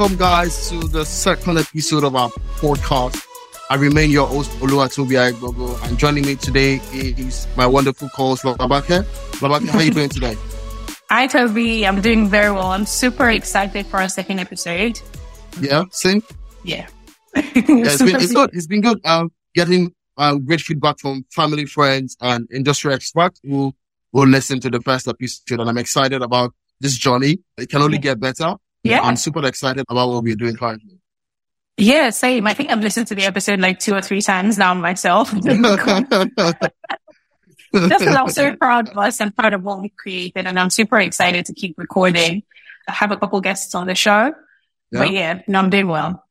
welcome, guys, to the second episode of our podcast. I remain your host, Oluwatobi Gogo, and joining me today is my wonderful co-host, Labake. Labake, how are you doing today? Hi, Toby. I'm doing very well. I'm super excited for our second episode. Yeah, same. Yeah. yeah it's been it's good. It's been good. Um, getting uh, great feedback from family, friends, and industry experts who will listen to the first episode, and I'm excited about this journey. It can only get better. Yeah. I'm super excited about what we're doing currently. Yeah, same. I think I've listened to the episode like two or three times now myself. Just because I'm so proud of us and proud of what we created. And I'm super excited to keep recording. I have a couple guests on the show. Yeah. But yeah, no, I'm doing well.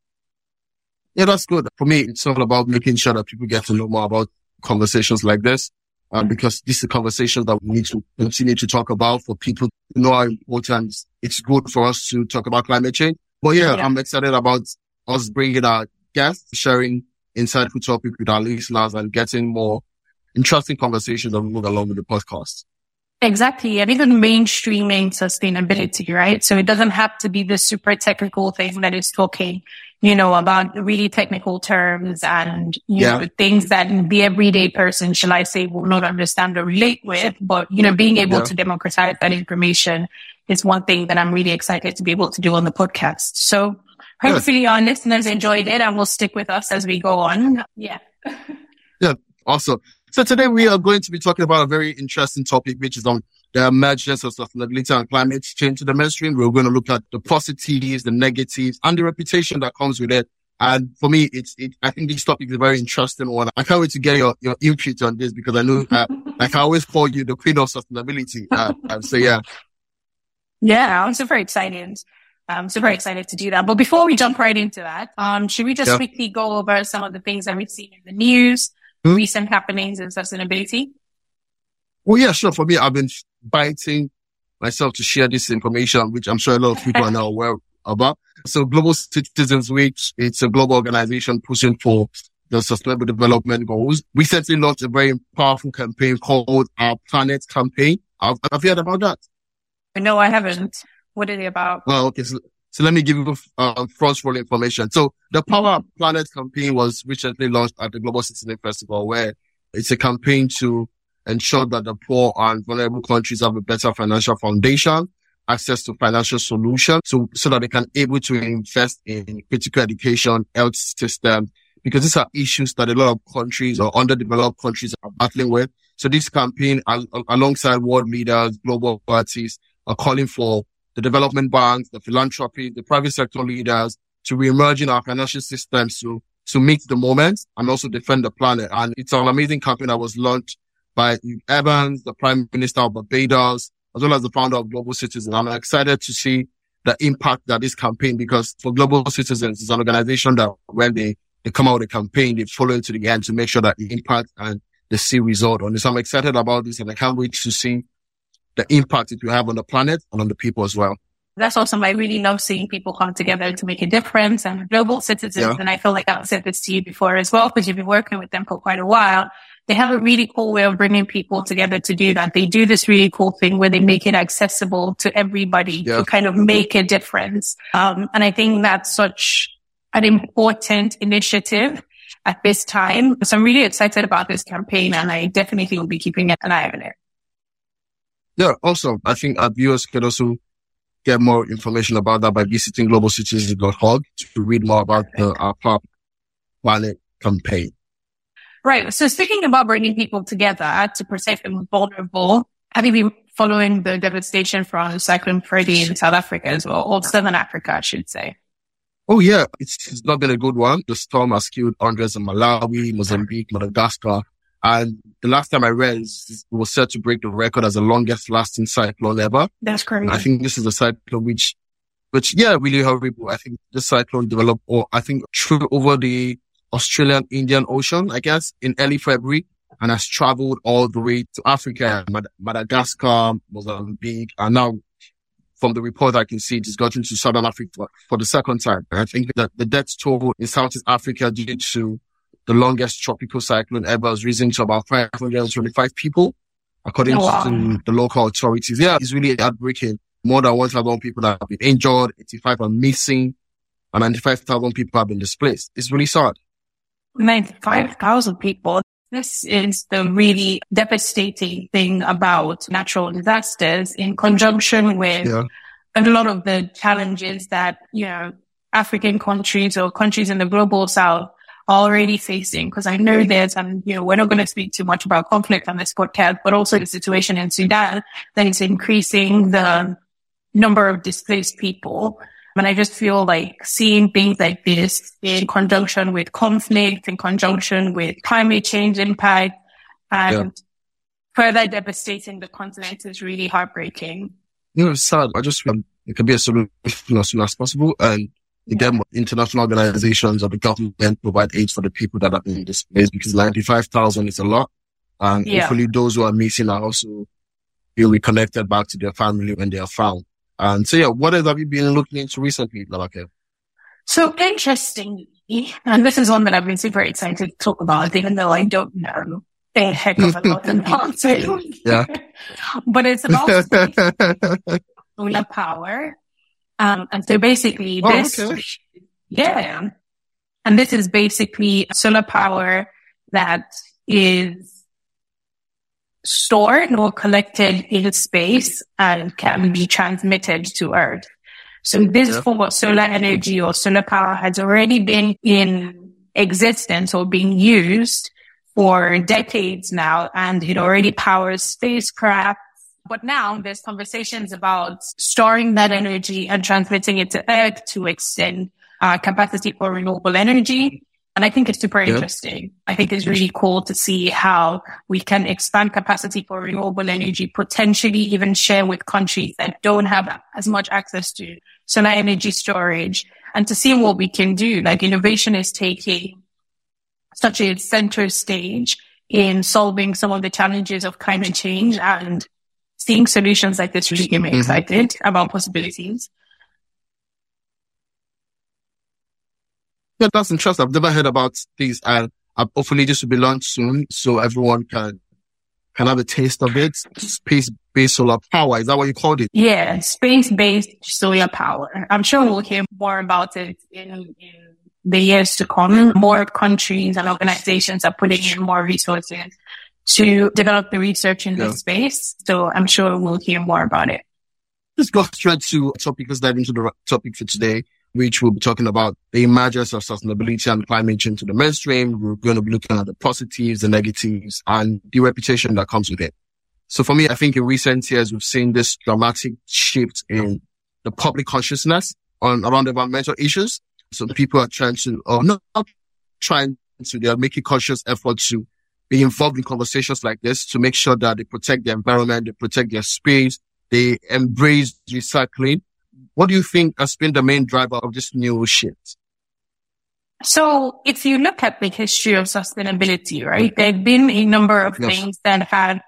Yeah, that's good. For me, it's all about making sure that people get to know more about conversations like this. Um, because this is a conversation that we need to continue to talk about for people to know how important it's good for us to talk about climate change. But yeah, yeah. I'm excited about us bringing our guests, sharing insightful topics with our listeners and getting more interesting conversations that move along with the podcast. Exactly. And even mainstreaming sustainability, right? So it doesn't have to be the super technical thing that is talking, you know, about really technical terms and, you yeah. know, things that the everyday person, shall I say, will not understand or relate with. But, you know, being able yeah. to democratize that information is one thing that I'm really excited to be able to do on the podcast. So hopefully our listeners enjoyed it and will stick with us as we go on. Yeah. yeah. Awesome. So today we are going to be talking about a very interesting topic, which is on the emergence of sustainability and climate change to the mainstream. We're going to look at the positives, the negatives, and the reputation that comes with it. And for me, it's, it, I think this topic is a very interesting one. I can't wait to get your, your input on this because I know, uh, like I always call you the queen of sustainability. Uh, so yeah. Yeah, I'm super excited. I'm super excited to do that. But before we jump right into that, um, should we just yeah. quickly go over some of the things that we've seen in the news, hmm? recent happenings in sustainability? Well, yeah, sure. For me, I've been biting myself to share this information, which I'm sure a lot of people are now aware about. So Global Citizens Week, it's a global organization pushing for the sustainable development goals. We Recently launched a very powerful campaign called our Planet Campaign. Have, have you heard about that? No, I haven't. What is it about? Well, okay. So, so let me give you uh, first roll information. So the Power Planet campaign was recently launched at the Global Citizen Festival, where it's a campaign to ensure that the poor and vulnerable countries have a better financial foundation, access to financial solutions, so so that they can able to invest in critical education, health system, because these are issues that a lot of countries or underdeveloped countries are battling with. So this campaign, al- alongside world leaders, global parties, are calling for the development banks, the philanthropy, the private sector leaders to reemerge in our financial systems to, to meet the moment and also defend the planet. And it's an amazing campaign that was launched by Evans, the Prime Minister of Barbados, as well as the founder of Global Citizen. I'm excited to see the impact that this campaign, because for Global Citizens, it's an organization that when they, they come out with a campaign, they follow it to the end to make sure that the impact and the see result on this. I'm excited about this and I can't wait to see the impact it will have on the planet and on the people as well. That's awesome. I really love seeing people come together to make a difference and global citizens. Yeah. And I feel like I've said this to you before as well, because you've been working with them for quite a while. They have a really cool way of bringing people together to do that. They do this really cool thing where they make it accessible to everybody yeah. to kind of make a difference. Um, and I think that's such an important initiative at this time. So I'm really excited about this campaign and I definitely will be keeping an eye on it. Yeah, awesome. I think our viewers can also get more information about that by visiting globalcitizens.org to read more about the our Pop Planet campaign. Right. So speaking about bringing people together to protect them vulnerable, have you been following the devastation from Cyclone Freddy in South Africa as well, or Southern Africa, I should say? Oh yeah, it's, it's not been a good one. The storm has killed hundreds in Malawi, Mozambique, Madagascar, and the last time I read, it was set to break the record as the longest lasting cyclone ever. That's crazy. I think this is a cyclone which, which, yeah, really horrible. I think the cyclone developed, or I think through over the Australian Indian Ocean, I guess, in early February and has traveled all the way to Africa, Mad- Madagascar, Mozambique, and now from the report I can see, it has gotten to Southern Africa for, for the second time. I think that the death toll in Southeast Africa due to the longest tropical cyclone ever has risen to about 525 people, according oh, wow. to the local authorities. Yeah, it's really heartbreaking. More than 1,000 people have been injured, 85 are missing. and 95,000 people have been displaced. It's really sad. 95,000 people. This is the really devastating thing about natural disasters in conjunction with yeah. a lot of the challenges that, you know, African countries or countries in the global south are already facing. Cause I know there's, and you know, we're not going to speak too much about conflict on this podcast, but also the situation in Sudan that is increasing the number of displaced people. And I just feel like seeing things like this in conjunction with conflict, in conjunction with climate change impact and yeah. further devastating the continent is really heartbreaking. You know, it's sad. I just feel it can be a solution as soon as possible. And again, yeah. international organizations or the government provide aid for the people that are in displaced because 95,000 is a lot. And yeah. hopefully those who are missing are also be reconnected back to their family when they are found. And so, yeah, what have you been looking into recently, Labake? So interestingly, and this is one that I've been super excited to talk about, even though I don't know a heck of a lot about it. Yeah. but it's about solar power. Um, and so basically oh, this, okay. yeah. And this is basically solar power that is stored or collected in space and can be transmitted to Earth. So this yeah. form of solar energy or solar power has already been in existence or being used for decades now, and it already powers spacecraft. But now there's conversations about storing that energy and transmitting it to Earth to extend uh, capacity for renewable energy. And I think it's super yeah. interesting. I think it's really cool to see how we can expand capacity for renewable energy, potentially even share with countries that don't have as much access to solar energy storage and to see what we can do. Like innovation is taking such a center stage in solving some of the challenges of climate change and seeing solutions like this really get me mm-hmm. excited about possibilities. Yeah, that's interesting. I've never heard about these, and uh, hopefully this will be launched soon, so everyone can can have a taste of it. Space-based solar power is that what you called it? Yeah, space-based solar power. I'm sure we'll hear more about it in, in the years to come. More countries and organizations are putting in more resources to develop the research in yeah. this space. So I'm sure we'll hear more about it. Let's go straight to topic. Let's dive into the topic for today which we'll be talking about the emergence of sustainability and climate change to the mainstream. We're going to be looking at the positives, the negatives, and the reputation that comes with it. So for me, I think in recent years, we've seen this dramatic shift in the public consciousness on around environmental issues. So people are trying to, or not trying to, they are making conscious effort to be involved in conversations like this to make sure that they protect the environment, they protect their space, they embrace recycling what do you think has been the main driver of this new shift? So if you look at the history of sustainability, right, mm-hmm. there have been a number of yes. things that have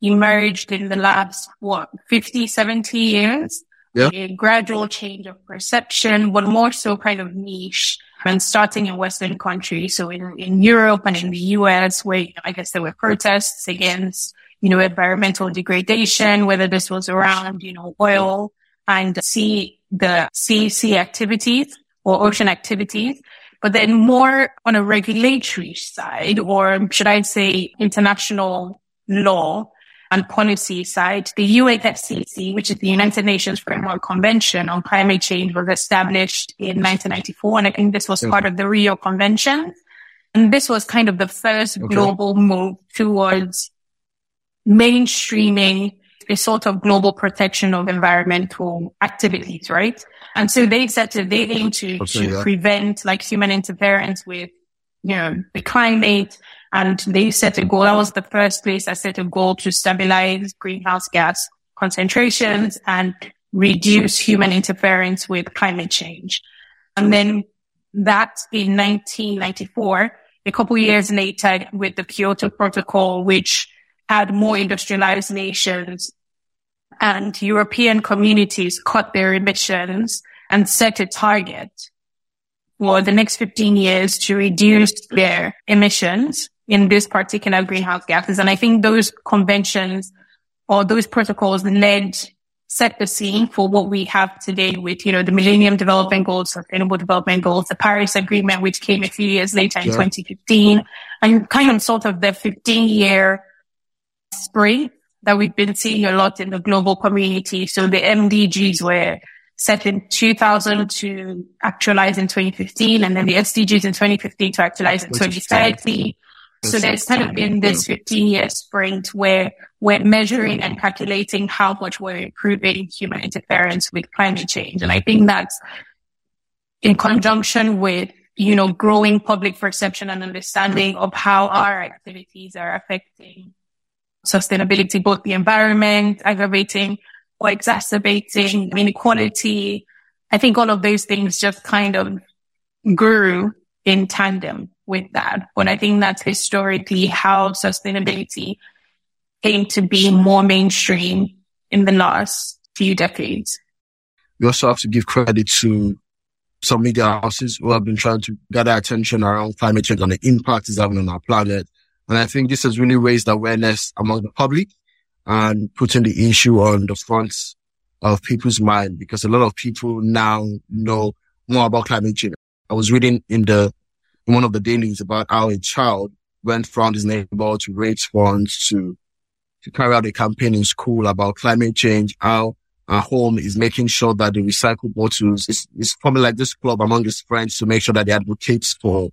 emerged in the last, what, 50, 70 years. Yeah. A gradual change of perception, but more so kind of niche and starting in Western countries. So in, in Europe and in the US, where you know, I guess there were protests against, you know, environmental degradation, whether this was around, you know, oil and see the sea sea activities or ocean activities, but then more on a regulatory side, or should I say international law and policy side, the UNFCCC, which is the United Nations Framework Convention on Climate Change, was established in 1994. And I think this was mm-hmm. part of the Rio Convention. And this was kind of the first okay. global move towards mainstreaming a sort of global protection of environmental activities, right? And so they set a, they aim to, okay, to yeah. prevent like human interference with, you know, the climate. And they set a goal. That was the first place I set a goal to stabilize greenhouse gas concentrations and reduce human interference with climate change. And then that in 1994, a couple years later with the Kyoto Protocol, which had more industrialized nations and European communities cut their emissions and set a target for the next 15 years to reduce their emissions in this particular greenhouse gases. And I think those conventions or those protocols led set the scene for what we have today with, you know, the Millennium Development Goals, Sustainable Development Goals, the Paris Agreement, which came a few years later in 2015, and kind of sort of the 15 year sprint that we've been seeing a lot in the global community. So the MDGs were set in 2000 to actualize in 2015, and then the SDGs in 2015 to actualize in 2030. So there's kind of been this 15 year sprint where we're measuring and calculating how much we're improving human interference with climate change. And I think that's in conjunction with, you know, growing public perception and understanding of how our activities are affecting sustainability, both the environment, aggravating or exacerbating inequality. I think all of those things just kind of grew in tandem with that. But I think that's historically how sustainability came to be more mainstream in the last few decades. We also have to give credit to some media houses who have been trying to gather attention around climate change and the impact it's having on our planet. And I think this has really raised awareness among the public and putting the issue on the front of people's mind because a lot of people now know more about climate change. I was reading in the in one of the dailies about how a child went from his neighbor to raise funds to to carry out a campaign in school about climate change, how our home is making sure that the recycled bottles is, is forming like this club among his friends to make sure that they advocate for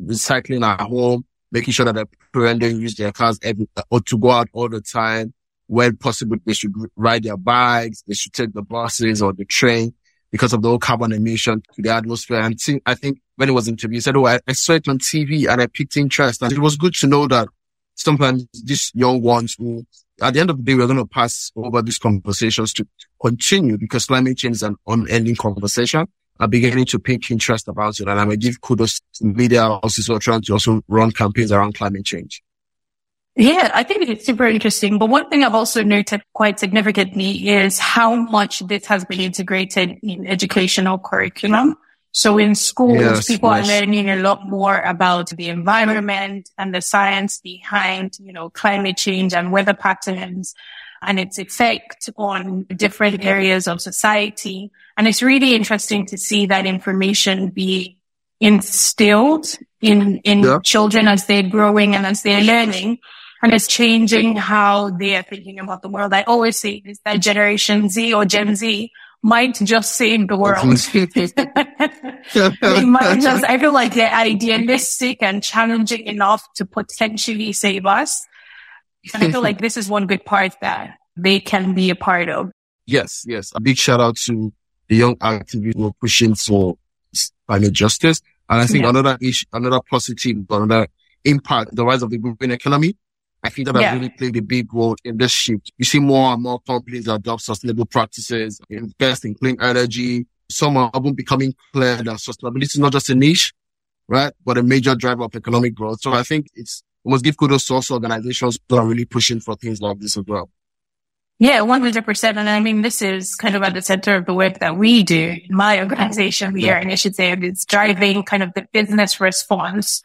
recycling our home, making sure that the parents don't use their cars every, or to go out all the time. When possible, they should ride their bikes, they should take the buses or the train because of the whole carbon emission to the atmosphere. And I think when it was interviewed, he said, Oh, I, I saw it on TV and I picked interest. And it was good to know that sometimes these young ones who, at the end of the day, we're going to pass over these conversations to continue because climate change is an unending conversation. Are beginning to pick interest about it. And I may give kudos to media houses who are trying to also run campaigns around climate change. Yeah, I think it's super interesting. But one thing I've also noted quite significantly is how much this has been integrated in educational curriculum. So in schools, yes, people yes. are learning a lot more about the environment and the science behind, you know, climate change and weather patterns and its effect on different areas of society. And it's really interesting to see that information be instilled in, in yeah. children as they're growing and as they're learning and it's changing how they are thinking about the world. I always say is that Generation Z or Gen Z might just save the world. they might just, I feel like they're idealistic and challenging enough to potentially save us. And I feel like this is one good part that they can be a part of. Yes, yes. A big shout out to the young activists who are pushing for climate justice. And I think yeah. another issue, another positive, another impact, the rise of the green economy I think that yeah. has really played a big role in this shift. You see more and more companies adopt sustainable practices, invest in clean energy. Some are even becoming clear that sustainability is not just a niche, right? But a major driver of economic growth. So I think it's, we must give kudos to also organizations that are really pushing for things like this as well. Yeah, 100%. And I mean, this is kind of at the center of the work that we do. In my organization, we are initiative is driving kind of the business response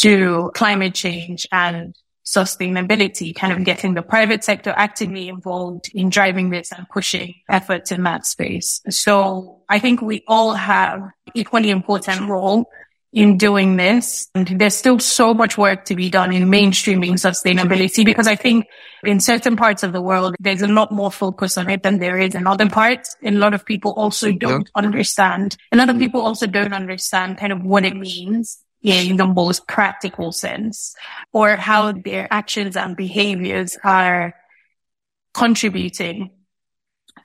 to climate change and sustainability, kind of getting the private sector actively involved in driving this and pushing efforts in that space. So I think we all have equally important role in doing this. And there's still so much work to be done in mainstreaming sustainability because I think in certain parts of the world, there's a lot more focus on it than there is in other parts. And a lot of people also don't yeah. understand. A lot of mm. people also don't understand kind of what it means in the most practical sense or how their actions and behaviors are contributing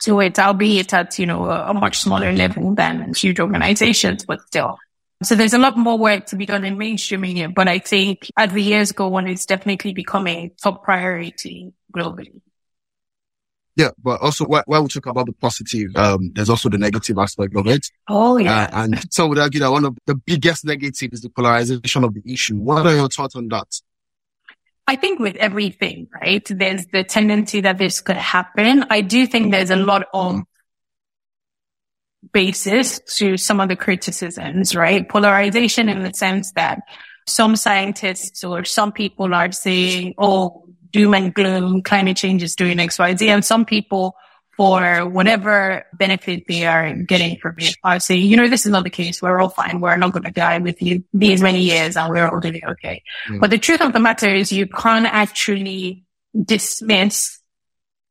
to it, albeit at, you know, a, a much smaller level than huge organizations, but still. So there's a lot more work to be done in mainstreaming it, but I think as the years go on, it's definitely becoming a top priority globally. Yeah, but also while, we talk about the positive, um, there's also the negative aspect of it. Oh, yeah. Uh, and some would argue that one of the biggest negative is the polarization of the issue. What are your thoughts on that? I think with everything, right? There's the tendency that this could happen. I do think there's a lot of basis to some of the criticisms, right? Polarization in the sense that some scientists or some people are saying, oh, doom and gloom, climate change is doing X, Y, Z. And some people for whatever benefit they are getting from it. I say, you know, this is not the case. We're all fine. We're not going to die with you these many years and we're all doing okay. Mm. But the truth of the matter is you can't actually dismiss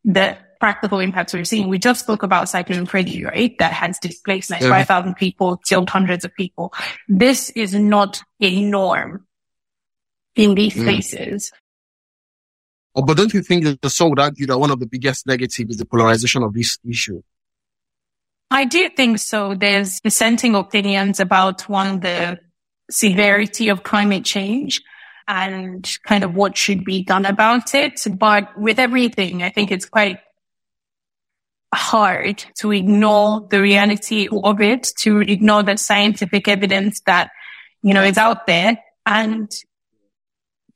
the practical impacts we're seeing. We just spoke about Cyclone Freddy, right? That has displaced like yeah. 5,000 people, killed hundreds of people. This is not a norm in these mm. places. Oh, but don't you think that some would argue that one of the biggest negatives is the polarization of this issue? I do think so. There's dissenting opinions about one, the severity of climate change and kind of what should be done about it. But with everything, I think it's quite hard to ignore the reality of it, to ignore the scientific evidence that, you know, is out there and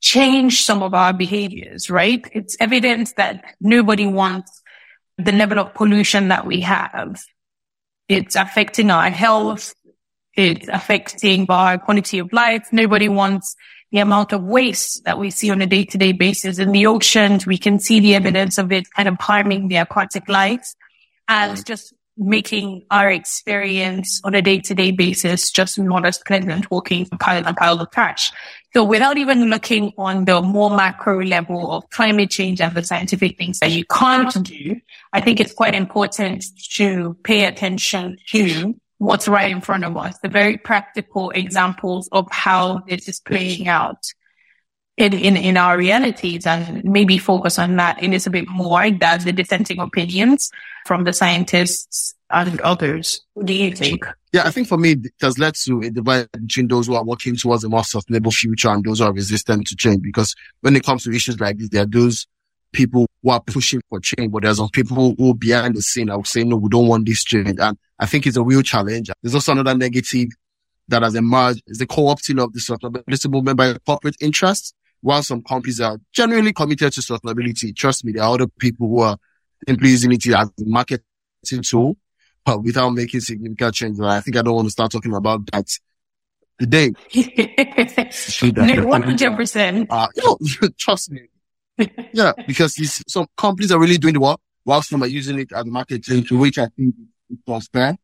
change some of our behaviors, right? It's evidence that nobody wants the level of pollution that we have. It's affecting our health. It's affecting our quality of life. Nobody wants the amount of waste that we see on a day to day basis in the oceans. We can see the evidence of it kind of harming the aquatic life and just making our experience on a day to day basis just not as pleasant walking pile and pile of trash. So without even looking on the more macro level of climate change and the scientific things that you can't do, I think it's quite important to pay attention to what's right in front of us, the very practical examples of how this is playing out in, in, in our realities and maybe focus on that a little bit more than the dissenting opinions from the scientists and others. What do you think? Yeah, I think for me, it has led to a divide between those who are working towards a more sustainable future and those who are resistant to change. Because when it comes to issues like this, there are those people who are pushing for change, but there's some people who behind the scene are saying, no, we don't want this change. And I think it's a real challenge. There's also another negative that has emerged is the co-opting of the sustainability movement by corporate interests. While some companies are genuinely committed to sustainability, trust me, there are other people who are simply using it as a marketing tool but without making significant changes. I think I don't want to start talking about that today. One hundred percent. Uh, trust me. yeah, because some companies are really doing the work, while some are using it as a marketing, to which I think is fair.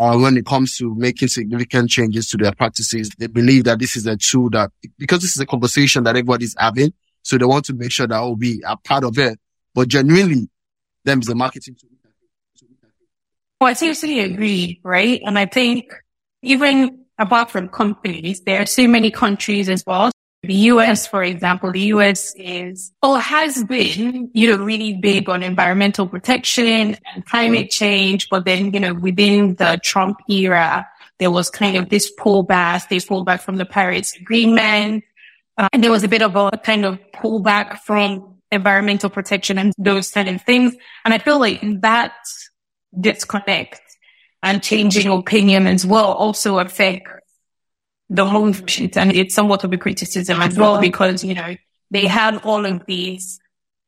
Uh, when it comes to making significant changes to their practices, they believe that this is a tool that, because this is a conversation that everybody's having, so they want to make sure that will be a part of it. But genuinely, them is a marketing tool well, I seriously agree, right? And I think even apart from companies, there are so many countries as well. The US, for example, the US is or has been, you know, really big on environmental protection and climate change. But then, you know, within the Trump era, there was kind of this pullback. They pulled back from the Paris Agreement. Uh, and there was a bit of a kind of pullback from environmental protection and those kind of things. And I feel like that disconnect and changing opinion as well also affect the movement. And it's somewhat of a criticism as well because, you know, they had all of these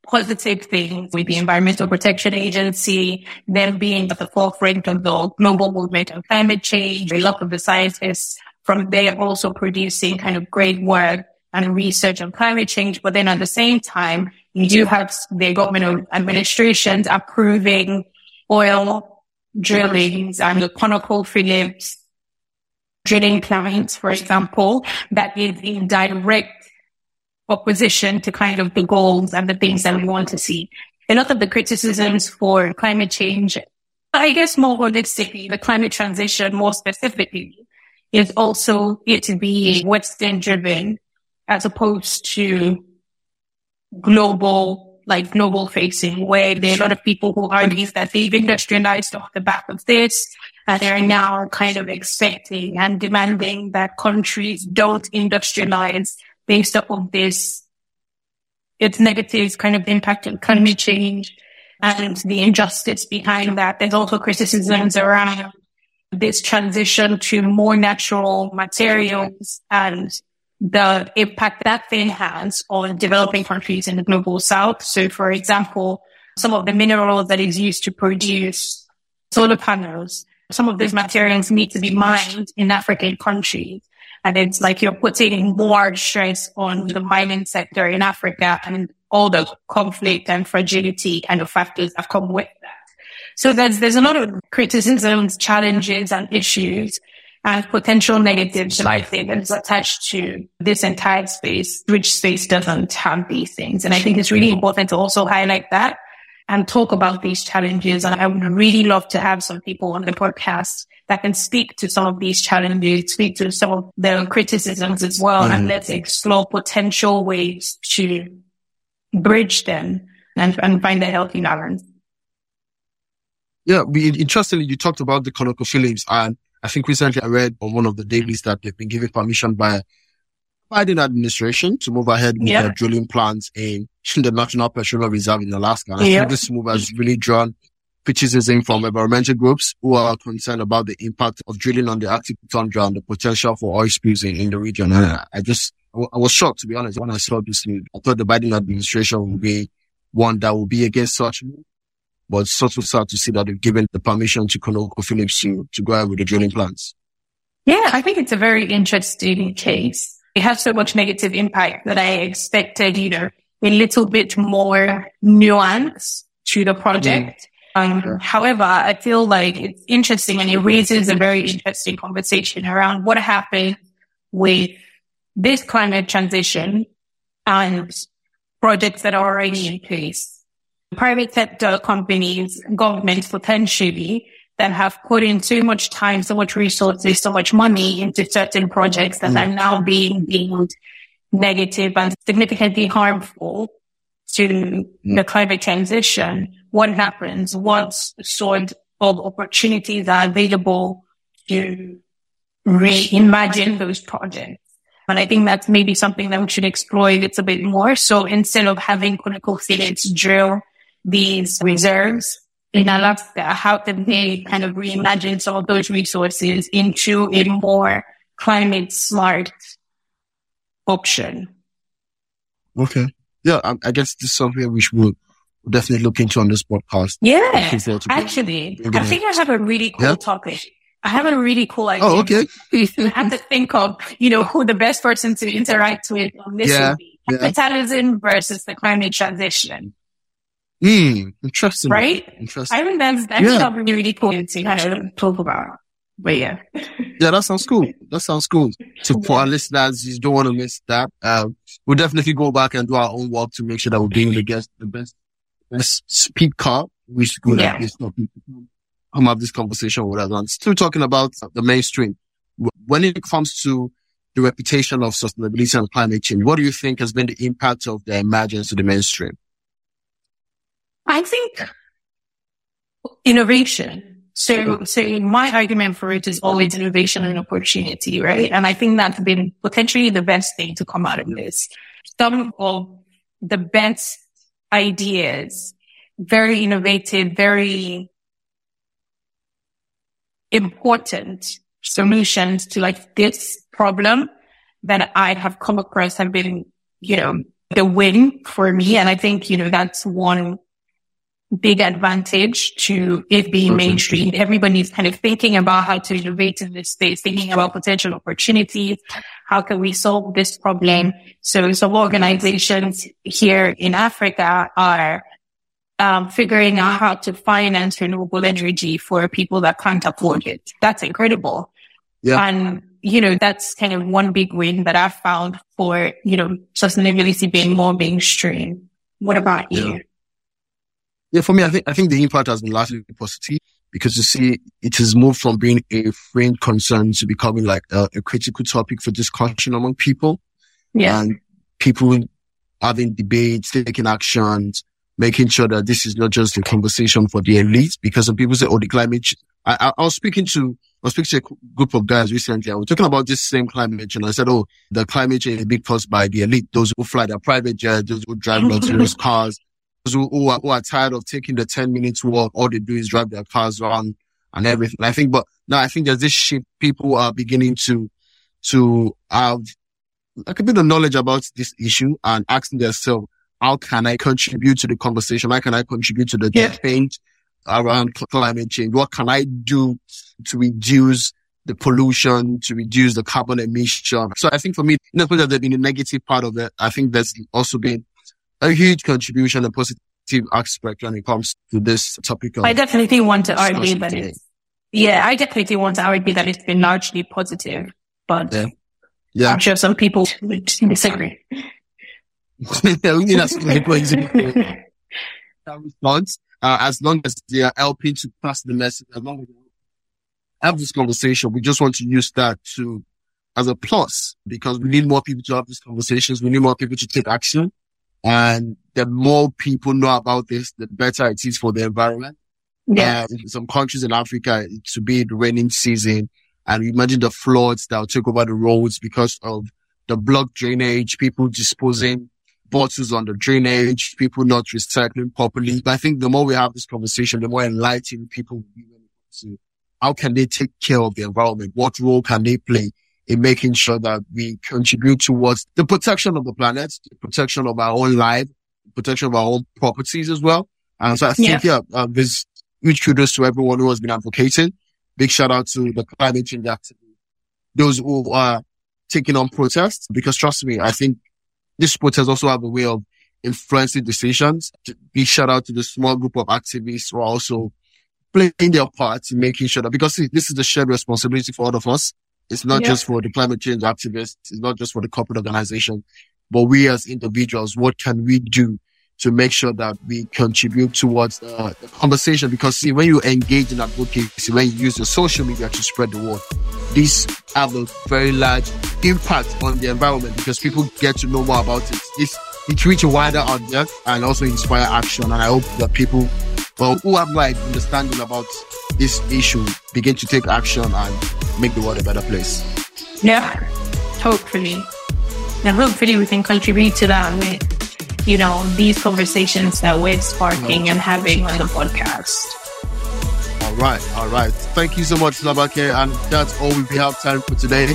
positive things with the Environmental Protection Agency, them being at the forefront of the global movement on climate change, a lot of the scientists from there also producing kind of great work and research on climate change. But then at the same time, you do have the government administrations approving oil drillings and the ConocoPhillips drilling plants, for example, that is in direct opposition to kind of the goals and the things that we want to see. A lot of the criticisms for climate change, I guess more holistically, the climate transition more specifically is also it to be Western driven as opposed to global like global facing where there are a lot of people who argue that they've industrialized off the back of this and they're now kind of expecting and demanding that countries don't industrialize based off of this. Its negative kind of impact on climate change and the injustice behind that. There's also criticisms around this transition to more natural materials and the impact that thing has on developing countries in the global south. So for example, some of the minerals that is used to produce solar panels, some of those materials need to be mined in African countries. And it's like you're putting more stress on the mining sector in Africa and all the conflict and fragility kind of factors that come with that. So there's, there's a lot of criticisms, challenges and issues and potential negatives, I think, that is attached to this entire space, which space doesn't have these things. And I think it's really important to also highlight that and talk about these challenges. And I would really love to have some people on the podcast that can speak to some of these challenges, speak to some of the criticisms as well. Mm-hmm. And let's explore potential ways to bridge them and, and find a healthy balance. Yeah, we, interestingly, you talked about the ConocoPhillips and I think recently I read on one of the dailies that they've been given permission by Biden administration to move ahead with their drilling plans in the National Petroleum Reserve in Alaska. And I think this move has really drawn criticism from environmental groups who are concerned about the impact of drilling on the Arctic tundra and the potential for oil spills in, in the region. And I, I just, I was shocked to be honest when I saw this news. I thought the Biden administration would be one that will be against such move. But it's also sad to see that they've given the permission to ConocoPhillips to, to go ahead with the drilling plans. Yeah, I think it's a very interesting case. It has so much negative impact that I expected, you know, a little bit more nuance to the project. Mm. Um, however, I feel like it's interesting and it raises a very interesting conversation around what happened with this climate transition and projects that are already in place private sector companies, governments potentially that have put in so much time, so much resources, so much money into certain projects that mm. are now being deemed negative and significantly harmful to mm. the climate transition. What happens? What sort of opportunities are available to reimagine those projects? And I think that's maybe something that we should explore a little bit more. So instead of having ConocoPhillips drill these reserves in Alaska, how can they kind of reimagine some of those resources into a more climate smart option? Okay. Yeah, I, I guess this is something which we'll definitely look into on this podcast. Yeah. Actually, I think I have a really cool yeah? topic. I have a really cool oh, idea. Oh, okay. I have to think of, you know, who the best person to interact with on this yeah, would be. Capitalism yeah. versus the climate transition. Mm, interesting. Right? Interesting. I think that's, that's yeah. something really cool to kind of talk about. But yeah. yeah, that sounds cool. That sounds cool. So for our listeners, you don't want to miss that. Um, we'll definitely go back and do our own work to make sure that we're being the guest, the best, best speaker. We should go yeah. that come have this conversation with us. And still talking about the mainstream. When it comes to the reputation of sustainability and climate change, what do you think has been the impact of the emergence to the mainstream? I think innovation. So, so my argument for it is always innovation and opportunity, right? And I think that's been potentially the best thing to come out of this. Some of the best ideas, very innovative, very important solutions to like this problem that I have come across have been, you know, the win for me. And I think, you know, that's one big advantage to it being mainstream. Everybody's kind of thinking about how to innovate in this space, thinking about potential opportunities. How can we solve this problem? So some organizations here in Africa are um, figuring out how to finance renewable energy for people that can't afford it. That's incredible. Yeah. And, you know, that's kind of one big win that I've found for, you know, sustainability being more mainstream. What about you? Yeah. Yeah, for me, I think I think the impact has been largely positive because you see, it has moved from being a fringe concern to becoming like a, a critical topic for discussion among people. Yeah, and people having debates, taking actions, making sure that this is not just a conversation for the elite. Because some people say, "Oh, the climate." I, I, I was speaking to I was speaking to a group of guys recently. I was talking about this same climate change. And I said, "Oh, the climate change is being caused by the elite, those who fly their private jets, those who drive luxurious cars." Who, who, are, who are tired of taking the 10 minutes walk. All they do is drive their cars around and everything. I think, but now I think there's this shift. People are beginning to, to have like a bit of knowledge about this issue and asking themselves, how can I contribute to the conversation? How can I contribute to the yeah. change around climate change? What can I do to reduce the pollution, to reduce the carbon emission? So I think for me, in the there's been a negative part of it, I think there's also been a huge contribution and positive aspect when it comes to this topic. I definitely want to argue that it's, yeah, I definitely want to argue that it's been largely positive, but yeah. Yeah. I'm sure some people would disagree. response, uh, as long as they are helping to pass the message, as long as they have this conversation, we just want to use that to as a plus because we need more people to have these conversations. We need more people to take action. And the more people know about this, the better it is for the environment. Yeah. Uh, in some countries in Africa, it should be the raining season. And imagine the floods that will take over the roads because of the block drainage, people disposing bottles on the drainage, people not recycling properly. But I think the more we have this conversation, the more enlightened people will be when it comes to how can they take care of the environment? What role can they play in making sure that we contribute towards the protection of the planet, the protection of our own life, protection of our own properties as well. And so I think, yeah, yeah uh, there's huge kudos to everyone who has been advocating. Big shout out to the climate change activists, those who are taking on protests, because trust me, I think this protests also have a way of influencing decisions. Big shout out to the small group of activists who are also playing their part in making sure that, because this is the shared responsibility for all of us. It's not yeah. just for the climate change activists. It's not just for the corporate organization, but we as individuals, what can we do to make sure that we contribute towards the, the conversation? Because see, when you engage in advocacy, when you use your social media to spread the word, these have a very large impact on the environment because people get to know more about it. It's, it reach a wider audience and also inspire action. And I hope that people well, who have like understanding about this issue begin to take action and make the world a better place. Yeah, hopefully. And hopefully we can contribute to that with, you know, these conversations that we're sparking and having on the podcast. All right, all right. Thank you so much, Labake. And that's all we have time for today.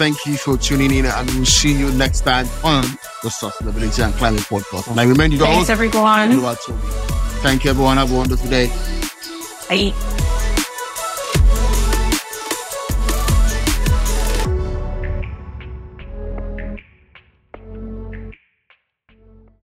Thank you for tuning in, and we'll see you next time on the Sustainability and Climate Podcast. And I remind you, to Thanks, everyone. Thank you, everyone. Have a wonderful day. Bye.